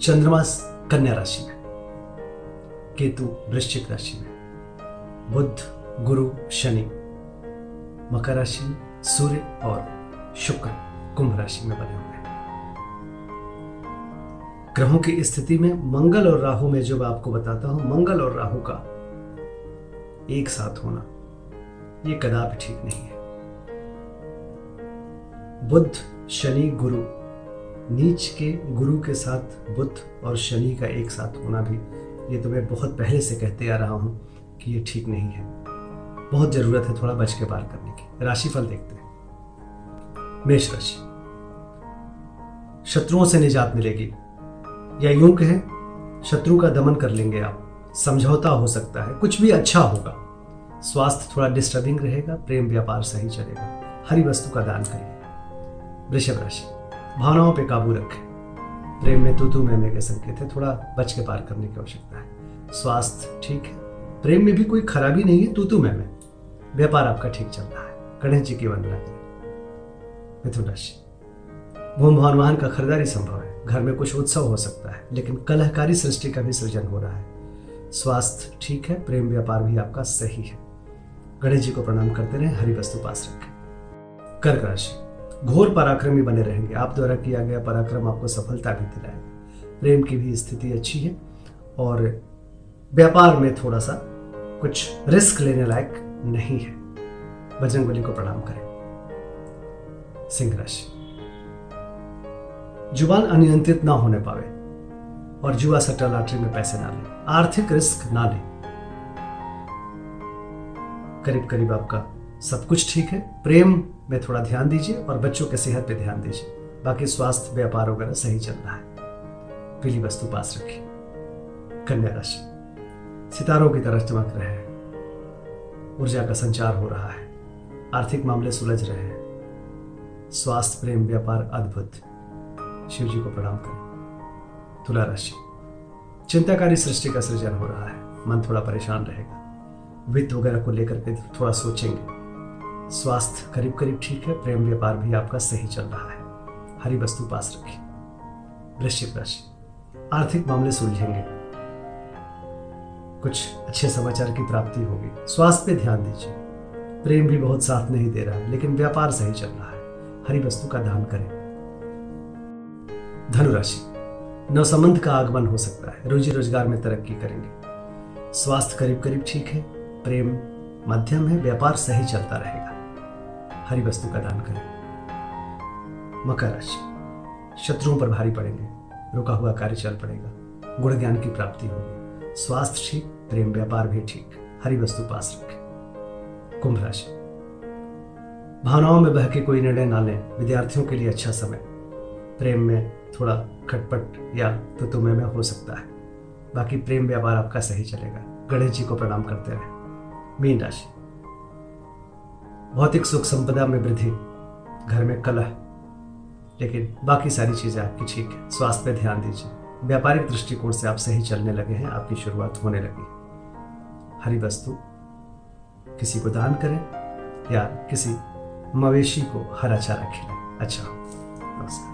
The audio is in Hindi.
चंद्रमा कन्या राशि में, केतु वृश्चिक राशि में बुद्ध गुरु, शनि, मकर राशि में, सूर्य और शुक्र कुंभ राशि में बने हुए हैं। ग्रहों की स्थिति में मंगल और राहु में जो मैं आपको बताता हूँ, मंगल और राहु का एक साथ होना, ये कदापि ठीक नहीं है। बुद्ध शनि, गुरु नीच के गुरु के साथ बुद्ध और शनि का एक साथ होना भी, ये तो मैं बहुत पहले से कहते आ रहा हूँ कि ये ठीक नहीं है। बहुत ज़रूरत है थोड़ा बच के पार करने की। राशिफल देखते हैं। मेष राशि। शत्रुओं से निजात मिलेगी। या यूँ कहें, शत्रु का दमन कर लेंगे आप। समझौता हो सकता है। कुछ भी अच्छा होगा। स्वास्थ्य थोड़ा डिस्टर्बिंग रहेगा, प्रेम व्यापार सही चलेगा। हरी वस्तु का दान करिए। वृषभ राशि। भावनाओं पे काबू रखें। प्रेम में तू तू, मैं मैं के संकेत है। थोड़ा बच के पार करने की आवश्यकता है। स्वास्थ्य ठीक है। प्रेम में भी कोई खराबी नहीं है। तू तू, मैं व्यापार आपका ठीक चल रहा है। गणेश जी की वंदना करें मिथुन राशि। भूम भवन वाहन का खरीदारी संभव है। घर में कुछ उत्सव हो सकता है, लेकिन कलहकारी सृष्टि का भी सृजन हो रहा है। स्वास्थ्य ठीक है। प्रेम व्यापार भी आपका सही है। गणेश जी को प्रणाम करते रहे। हरी वस्तु पास रखें। कर्क राशि। घोर पराक्रमी बने रहेंगे। आप द्वारा किया गया पराक्रम आपको सफलता भी दिलाएगा। प्रेम की भी स्थिति अच्छी है और व्यापार में थोड़ा सा कुछ रिस्क लेने लायक नहीं है। बजरंगबली को प्रणाम करें। सिंह राशि। ज़ुबान अनियंत्रित ना होने पावे और जुआ सट्टा लॉटरी में पैसे ना लें। आर्थिक रिस्क ना लें। करीब करीब आपका सब कुछ ठीक है। प्रेम में थोड़ा ध्यान दीजिए और बच्चों के सेहत पे ध्यान दीजिए। बाकी स्वास्थ्य, व्यापार वगैरह सही चल रहा है। पीली वस्तु पास रखिए। कन्या राशि, सितारों की तरह चमक रहे हैं। ऊर्जा का संचार हो रहा है। आर्थिक मामले सुलझ रहे हैं। स्वास्थ्य, प्रेम, व्यापार अद्भुत। शिव जी को प्रणाम करें। तुला राशि, चिंताकारी सृष्टि का सृजन हो रहा है। मन थोड़ा परेशान रहेगा। वित्त वगैरह को लेकर के थोड़ा सोचेंगे। स्वास्थ्य करीब करीब ठीक है, प्रेम व्यापार भी आपका सही चल रहा है। हरी वस्तु पास रखिए। वृश्चिक राशि। आर्थिक मामले सुलझेंगे। कुछ अच्छे समाचार की प्राप्ति होगी। स्वास्थ्य पे ध्यान दीजिए। प्रेम भी बहुत साथ नहीं दे रहा है लेकिन व्यापार सही चल रहा है। हरी वस्तु का दान करें। धनुराशि। नवसंबंध का आगमन हो सकता है। रोजी रोज़गार में तरक्की करेंगे। स्वास्थ्य करीब करीब ठीक है, प्रेम मध्यम है, व्यापार सही चलता रहेगा। हरी वस्तु का दान करें। मकर राशि। शत्रुओं पर भारी पड़ेंगे। रुका हुआ कार्य चल पड़ेगा। गुण ज्ञान की प्राप्ति होगी। स्वास्थ्य ठीक, प्रेम व्यापार भी ठीक। हरी वस्तु पास रखें। कुंभ राशि। भावनाओं में बह के कोई निर्णय ना लें। विद्यार्थियों के लिए अच्छा समय। प्रेम में थोड़ा खटपट या तो तुम्हें में हो सकता है। बाकी प्रेम व्यापार आपका सही चलेगा। गणेश जी को प्रणाम करते रहे। मीन राशि। भौतिक सुख संपदा में वृद्धि। घर में कलह। लेकिन बाकी सारी चीज़ें आपकी ठीक है। स्वास्थ्य पे ध्यान दीजिए। व्यापारिक दृष्टिकोण से आप सही चलने लगे हैं। आपकी शुरुआत होने लगी। हरी वस्तु। किसी को दान करें या किसी मवेशी को हरा चारा खिलाएँ। अच्छा नमस्कार।